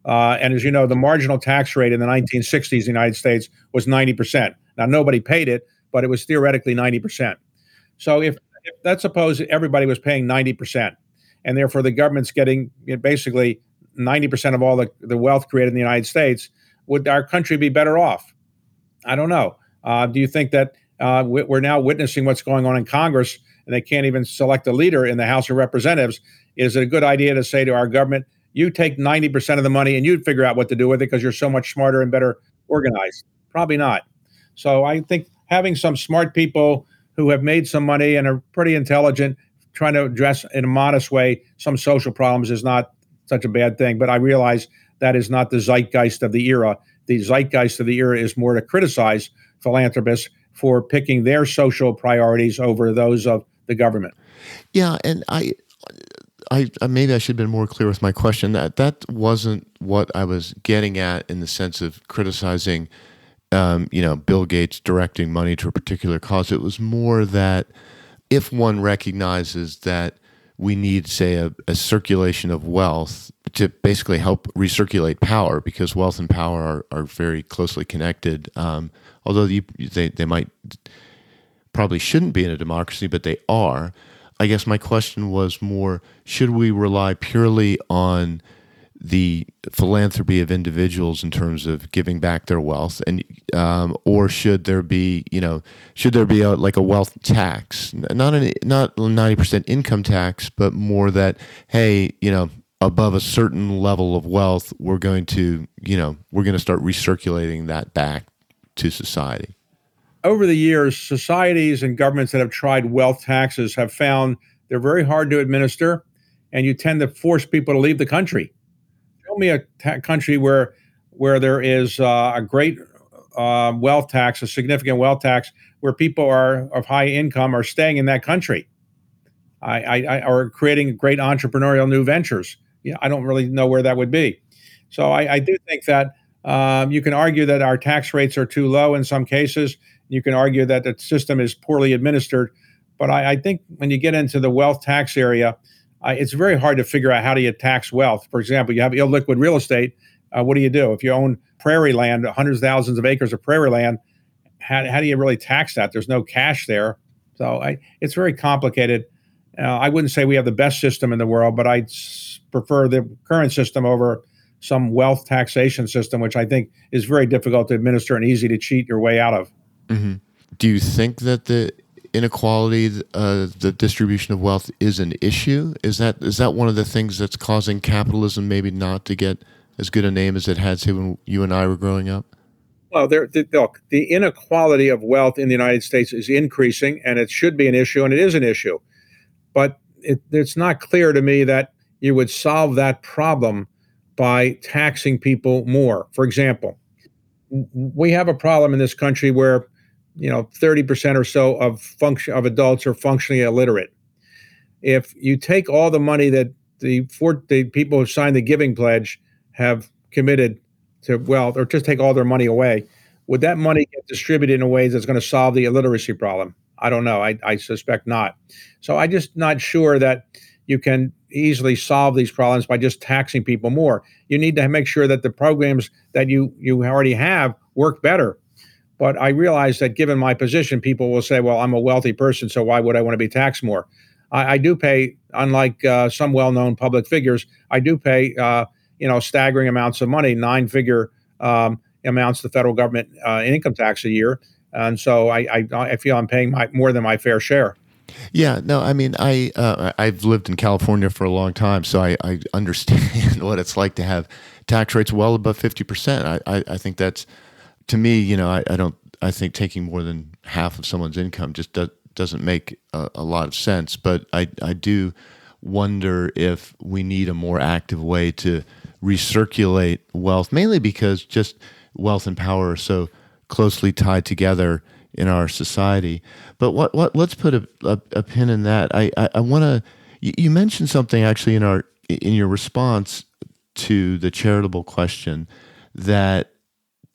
uh, and as you know, the marginal tax rate in the 1960s in the United States was 90%. Now, nobody paid it, but it was theoretically 90%. So if, if let's suppose everybody was paying 90%, and therefore the government's getting you know, basically 90% of all the, the wealth created in the United States, would our country be better off? I don't know. Uh, do you think that uh, we're now witnessing what's going on in Congress and they can't even select a leader in the House of Representatives? Is it a good idea to say to our government, you take 90% of the money and you'd figure out what to do with it because you're so much smarter and better organized. Probably not. So I think having some smart people who have made some money and are pretty intelligent trying to address in a modest way some social problems is not such a bad thing. But I realize that is not the zeitgeist of the era. The zeitgeist of the era is more to criticize philanthropists for picking their social priorities over those of the government. Yeah, and I I, maybe I should have been more clear with my question. That that wasn't what I was getting at in the sense of criticizing, um, you know, Bill Gates directing money to a particular cause. It was more that if one recognizes that we need, say, a, a circulation of wealth to basically help recirculate power, because wealth and power are, are very closely connected. Um, although they they might probably shouldn't be in a democracy, but they are I guess my question was more should we rely purely on the philanthropy of individuals in terms of giving back their wealth? And um, or should there be you know should there be a, like a wealth tax? Not an not 90% income tax but more that hey you know above a certain level of wealth we're going to you know we're going to start recirculating that back to society over the years, societies and governments that have tried wealth taxes have found they're very hard to administer, and you tend to force people to leave the country. Show me a ta- country where where there is uh, a great uh, wealth tax, a significant wealth tax, where people are of high income are staying in that country. I, I, I are creating great entrepreneurial new ventures. Yeah, I don't really know where that would be. So I, I do think that um, you can argue that our tax rates are too low in some cases. You can argue that the system is poorly administered. But I, I think when you get into the wealth tax area, uh, it's very hard to figure out how do you tax wealth. For example, you have illiquid real estate. Uh, what do you do? If you own prairie land, hundreds of thousands of acres of prairie land, how, how do you really tax that? There's no cash there. So I, it's very complicated. Uh, I wouldn't say we have the best system in the world, but I prefer the current system over some wealth taxation system, which I think is very difficult to administer and easy to cheat your way out of. Mm-hmm. Do you think that the inequality, uh, the distribution of wealth, is an issue? Is that is that one of the things that's causing capitalism maybe not to get as good a name as it had, when you and I were growing up? Well, there, the, look, the inequality of wealth in the United States is increasing, and it should be an issue, and it is an issue. But it, it's not clear to me that you would solve that problem by taxing people more. For example, we have a problem in this country where you know 30% or so of function of adults are functionally illiterate. If you take all the money that the for the people who signed the giving pledge have committed to wealth or just take all their money away would that money get distributed in a way that's going to solve the illiteracy problem? I don't know. I, I suspect not. So i just not sure that you can easily solve these problems by just taxing people more. You need to make sure that the programs that you you already have work better but I realize that given my position, people will say, well, I'm a wealthy person, so why would I want to be taxed more? I, I do pay, unlike uh, some well known public figures, I do pay, uh, you know, staggering amounts of money, nine figure um, amounts the federal government uh, income tax a year. And so I, I, I feel I'm paying my, more than my fair share. Yeah, no, I mean, I uh, I've lived in California for a long time, so I, I understand [LAUGHS] what it's like to have tax rates well above fifty percent. I, I, I think that's to me, you know, I, I, don't. I think taking more than half of someone's income just do, doesn't make a, a, lot of sense. But I, I do wonder if we need a more active way to recirculate wealth, mainly because just wealth and power are so closely tied together in our society. But what, what let's put a, a, a pin in that. I, I, I want to, you, mentioned something actually in our, in your response to the charitable question that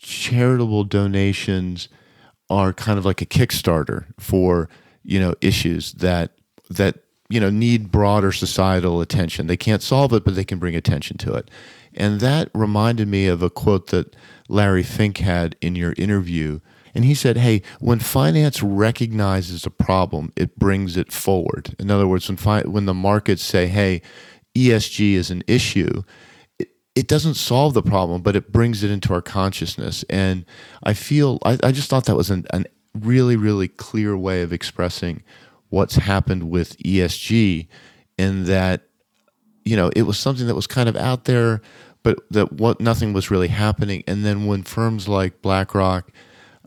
charitable donations are kind of like a kickstarter for you know issues that that you know need broader societal attention. They can't solve it but they can bring attention to it. And that reminded me of a quote that larry fink had in your interview. And he said hey when finance recognizes a problem it brings it forward. In other words when fi- when the markets say hey esg is an issue it doesn't solve the problem, but it brings it into our consciousness. And I feel, I, I just thought that was an, an really, really clear way of expressing what's happened with ESG in that, you know, it was something that was kind of out there, but that what nothing was really happening. And then when firms like BlackRock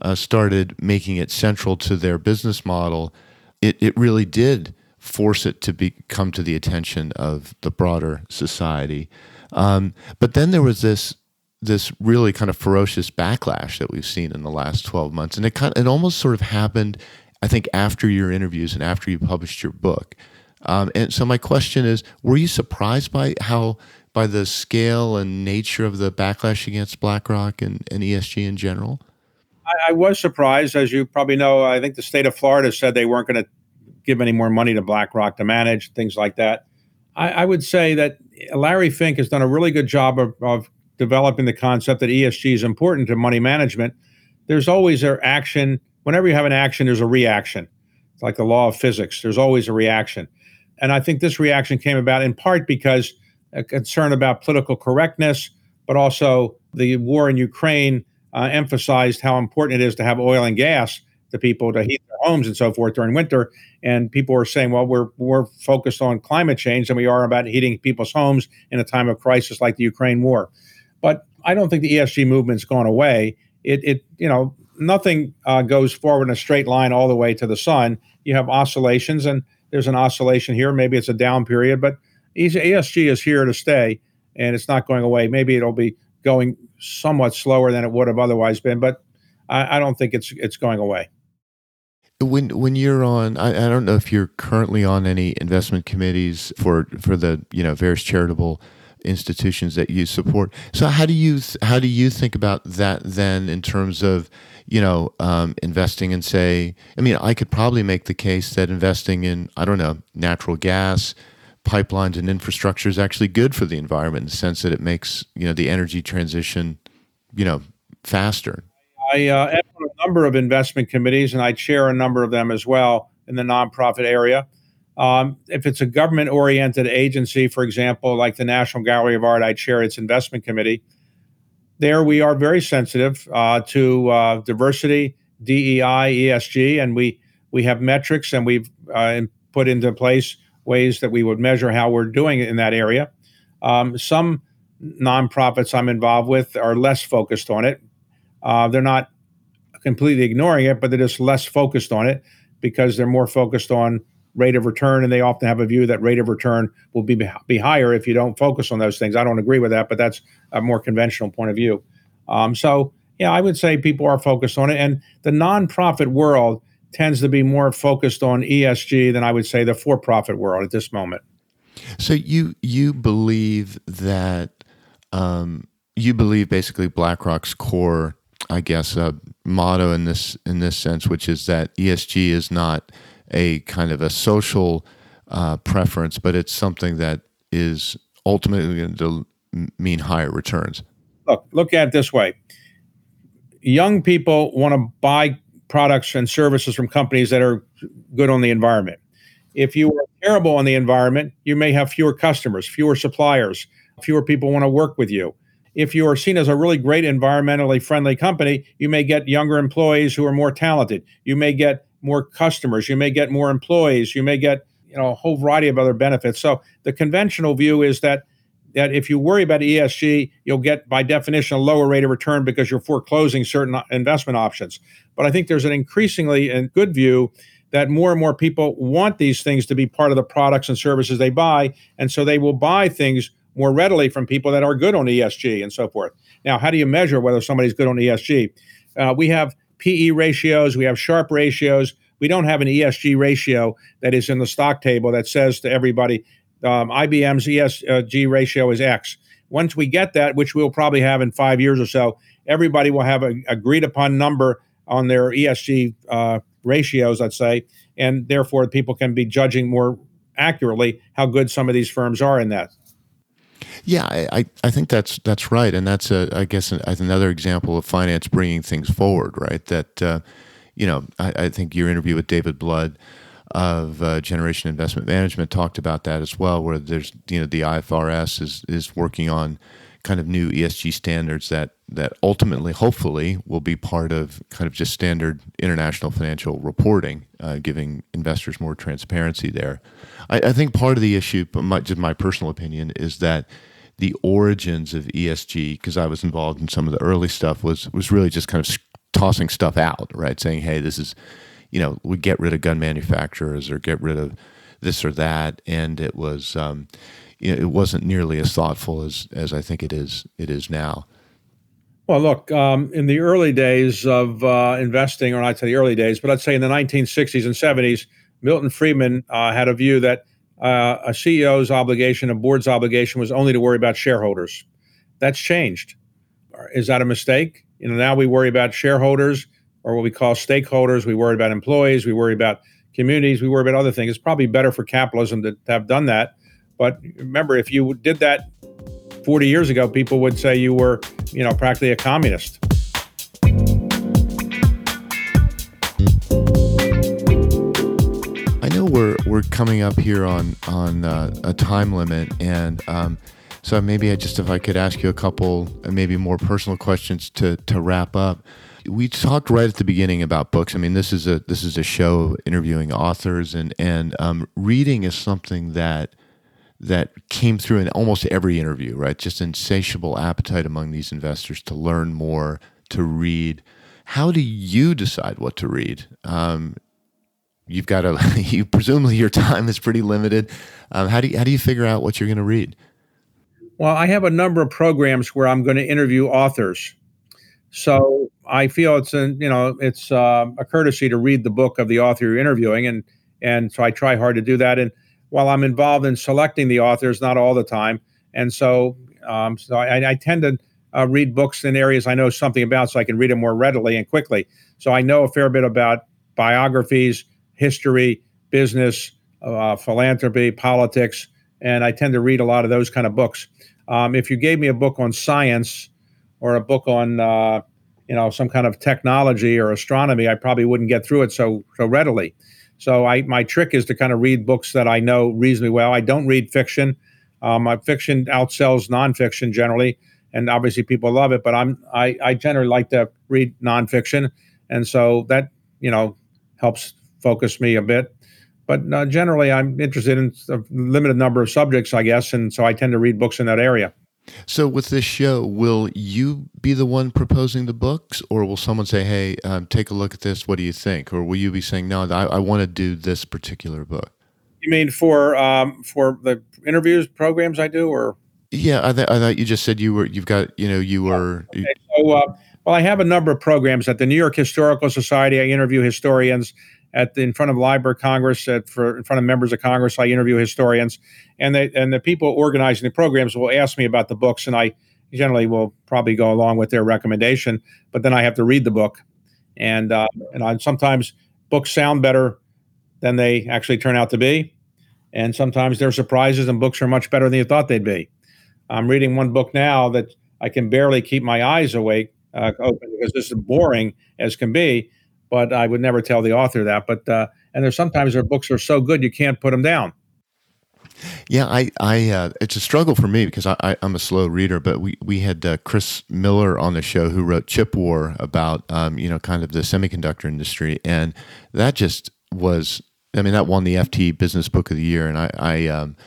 uh, started making it central to their business model, it, it really did force it to be come to the attention of the broader society. Um, but then there was this this really kind of ferocious backlash that we've seen in the last 12 months. And it kind of, it almost sort of happened i think after your interviews and after you published your book. Um, and so my question is were you surprised by how by the scale and nature of the backlash against blackrock and, and esg in general? I, I was surprised. As you probably know i think the state of florida said they weren't going to give any more money to blackrock to manage things like that. I, I would say that Larry Fink has done a really good job of, of developing the concept that ESG is important to money management. There's always an action. Whenever you have an action, there's a reaction. It's like the law of physics. There's always a reaction. And I think this reaction came about in part because a concern about political correctness, but also the war in Ukraine uh, emphasized how important it is to have oil and gas to people to heat their homes and so forth during winter. And people are saying, well, we're more focused on climate change than we are about heating people's homes in a time of crisis like the Ukraine war. But I don't think the ESG movement's gone away. It, it you know, nothing uh, goes forward in a straight line all the way to the sun. You have oscillations, and there's an oscillation here. Maybe it's a down period, but ESG is here to stay, and it's not going away. Maybe it'll be going somewhat slower than it would have otherwise been, but I, I don't think it's it's going away when when you're on I, I, don't know if you're currently on any investment committees for for the you know various charitable institutions that you support. So how do you how do you think about that then in terms of you know um, investing in say i mean i could probably make the case that investing in i don't know natural gas pipelines and infrastructure is actually good for the environment in the sense that it makes you know the energy transition you know faster. I uh, number of investment committees, and I chair a number of them as well in the nonprofit area. Um, if it's a government oriented agency, for example, like the National Gallery of Art, I chair its investment committee. There, we are very sensitive uh, to uh, diversity, DEI, ESG, and we we have metrics and we've uh, put into place ways that we would measure how we're doing in that area. Um, some nonprofits I'm involved with are less focused on it, uh, they're not completely ignoring it, but they're just less focused on it because they're more focused on rate of return, and they often have a view that rate of return will be be higher if you don't focus on those things. I don't agree with that, but that's a more conventional point of view. Um, so, yeah, I would say people are focused on it, and the nonprofit world tends to be more focused on ESG than I would say the for-profit world at this moment. So you you believe that um, you believe basically BlackRock's core I guess, a motto in this in this sense, which is that ESG is not a kind of a social uh, preference, but it's something that is ultimately going to mean higher returns. Look, look at it this way: young people want to buy products and services from companies that are good on the environment. If you are terrible on the environment, you may have fewer customers, fewer suppliers, fewer people want to work with you if you are seen as a really great environmentally friendly company, you may get younger employees who are more talented. You may get more customers. You may get more employees. You may get you know a whole variety of other benefits. So the conventional view is that that if you worry about ESG, you'll get by definition a lower rate of return because you're foreclosing certain investment options. But I think there's an increasingly and good view that more and more people want these things to be part of the products and services they buy. And so they will buy things more readily from people that are good on ESG and so forth. Now, how do you measure whether somebody's good on ESG? Uh, we have PE ratios, we have Sharpe ratios. We don't have an ESG ratio that is in the stock table that says to everybody, um, IBM's ESG ratio is X. Once we get that, which we'll probably have in five years or so, everybody will have a agreed upon number on their ESG uh, ratios, let's say, and therefore people can be judging more accurately how good some of these firms are in that. Yeah, I, I think that's that's right, and that's a I guess another example of finance bringing things forward, right? That uh, you know I, I, think your interview with David Blood of uh, Generation Investment Management talked about that as well, where there's you know the IFRS is is working on kind of new ESG standards that that ultimately, hopefully, will be part of kind of just standard international financial reporting, uh, giving investors more transparency there. I, I, think part of the issue, my, just my personal opinion, is that the origins of ESG, because I was involved in some of the early stuff, was was really just kind of tossing stuff out, right? Saying, hey, this is, you know, we get rid of gun manufacturers or get rid of this or that, and it was. Um, it wasn't nearly as thoughtful as as I think it is it is now. Well, look, um, in the early days of uh, investing, or not say the early days, but I'd say in the 1960s and 70s, Milton Friedman uh, had a view that uh, a CEO's obligation, a board's obligation, was only to worry about shareholders. That's changed. Is that a mistake? You know, now we worry about shareholders or what we call stakeholders. We worry about employees. We worry about communities. We worry about other things. It's probably better for capitalism to, to have done that but remember, if you did that 40 years ago, people would say you were, you know, practically a communist. We're we're coming up here on on uh, a time limit, and um, so maybe I just if I could ask you a couple, maybe more personal questions to to wrap up. We talked right at the beginning about books. I mean, this is a this is a show interviewing authors, and and um, reading is something that that came through in almost every interview, right? Just insatiable appetite among these investors to learn more, to read. How do you decide what to read? Um, you've got to, [LAUGHS] you presumably your time is pretty limited. Um, how do you, how do you figure out what you're going to read? Well, I have a number of programs where I'm going to interview authors. So I feel it's a, you know it's uh, a courtesy to read the book of the author you're interviewing, and and so I try hard to do that. And while I'm involved in selecting the authors, not all the time. And so, um, so I, I, tend to uh, read books in areas I know something about, so I can read them more readily and quickly. So I know a fair bit about biographies, history, business, uh, philanthropy, politics, and I tend to read a lot of those kind of books. Um, if you gave me a book on science or a book on uh, you know some kind of technology or astronomy, I probably wouldn't get through it so so readily. So I my trick is to kind of read books that I know reasonably well. I don't read fiction. Um, my fiction outsells nonfiction generally, and obviously people love it. But I'm I, I generally like to read nonfiction, and so that you know helps focus me a bit. But uh, generally, I'm interested in a limited number of subjects, I guess, and so I tend to read books in that area. So, with this show, will you be the one proposing the books, or will someone say, "Hey, um, take a look at this. What do you think?" Or will you be saying, "No, I, I want to do this particular book"? You mean for um, for the interviews programs I do, or? Yeah, I, th- I thought you just said you were. You've got. You know, you were. Okay, so, uh, well, I have a number of programs at the New York Historical Society. I interview historians at the, in front of Library of Congress, at, for in front of members of Congress. I interview historians, and they and the people organizing the programs will ask me about the books, and I generally will probably go along with their recommendation. But then I have to read the book, and uh, and I, sometimes books sound better than they actually turn out to be, and sometimes there are surprises, and books are much better than you thought they'd be. I'm reading one book now that I can barely keep my eyes awake uh, open because this is boring as can be but I would never tell the author that. But uh, and there's sometimes their books are so good you can't put them down. Yeah, I, I, uh, it's a struggle for me because I, I, am a slow reader. But we, we had uh, Chris Miller on the show who wrote Chip War about, um, you know, kind of the semiconductor industry, and that just was, I mean, that won the FT Business Book of the Year, and I, I, um,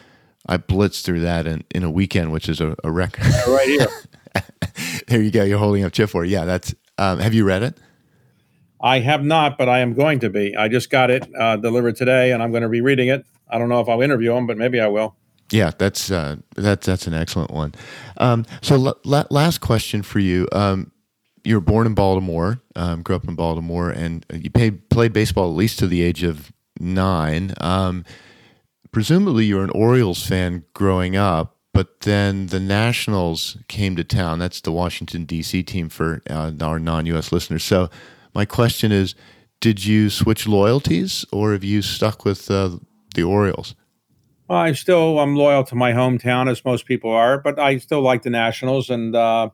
I blitzed through that in, in a weekend, which is a, a record. right here. [LAUGHS] there you go. You're holding up Chip War. Yeah, that's. Um, have you read it? I have not, but I am going to be. I just got it uh, delivered today, and I'm going to be reading it. I don't know if I'll interview him, but maybe I will. Yeah, that's uh, that's that's an excellent one. Um, so, l- last question for you. Um, you were born in Baltimore, um, grew up in Baltimore, and you played played baseball at least to the age of nine. Um, presumably, you were an Orioles fan growing up, but then the Nationals came to town. That's the Washington D.C. team for uh, our non-U.S. listeners. So, my question is, did you switch loyalties, or have you stuck with uh, the Orioles? Well, I still I'm loyal to my hometown, as most people are, but I still like the Nationals, and uh,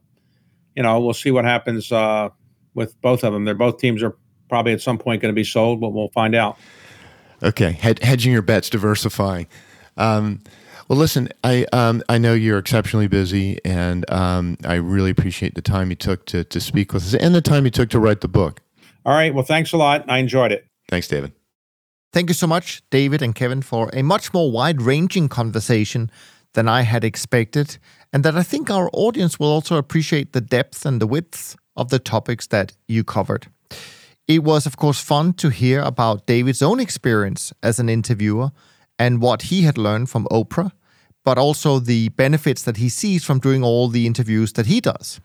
you know we'll see what happens uh, with both of them. They're both teams are probably at some point going to be sold, but we'll find out. Okay, Hed- hedging your bets, diversifying. Um, well, listen, I um, I know you're exceptionally busy, and um, I really appreciate the time you took to to speak with us and the time you took to write the book. All right. Well, thanks a lot. I enjoyed it. Thanks, David. Thank you so much, David and Kevin, for a much more wide ranging conversation than I had expected, and that I think our audience will also appreciate the depth and the width of the topics that you covered. It was, of course, fun to hear about David's own experience as an interviewer and what he had learned from Oprah, but also the benefits that he sees from doing all the interviews that he does.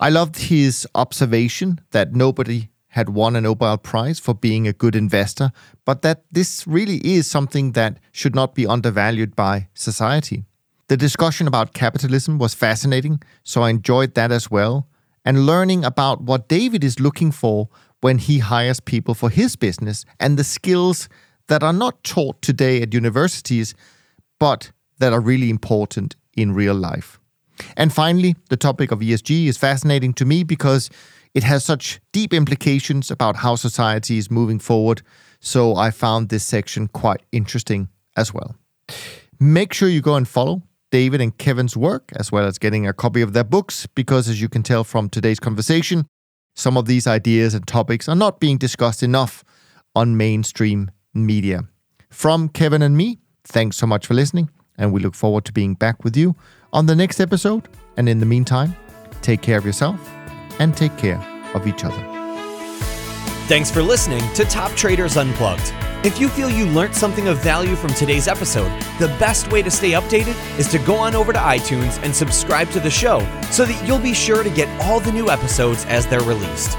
I loved his observation that nobody had won a Nobel Prize for being a good investor, but that this really is something that should not be undervalued by society. The discussion about capitalism was fascinating, so I enjoyed that as well. And learning about what David is looking for when he hires people for his business and the skills that are not taught today at universities, but that are really important in real life. And finally, the topic of ESG is fascinating to me because it has such deep implications about how society is moving forward, so I found this section quite interesting as well. Make sure you go and follow David and Kevin's work, as well as getting a copy of their books, because as you can tell from today's conversation, some of these ideas and topics are not being discussed enough on mainstream media. From Kevin and me, thanks so much for listening, and we look forward to being back with you on the next episode. And in the meantime, take care of yourself and take care of each other. Thanks for listening to Top Traders Unplugged. If you feel you learned something of value from today's episode, the best way to stay updated is to go on over to iTunes and subscribe to the show so that you'll be sure to get all the new episodes as they're released.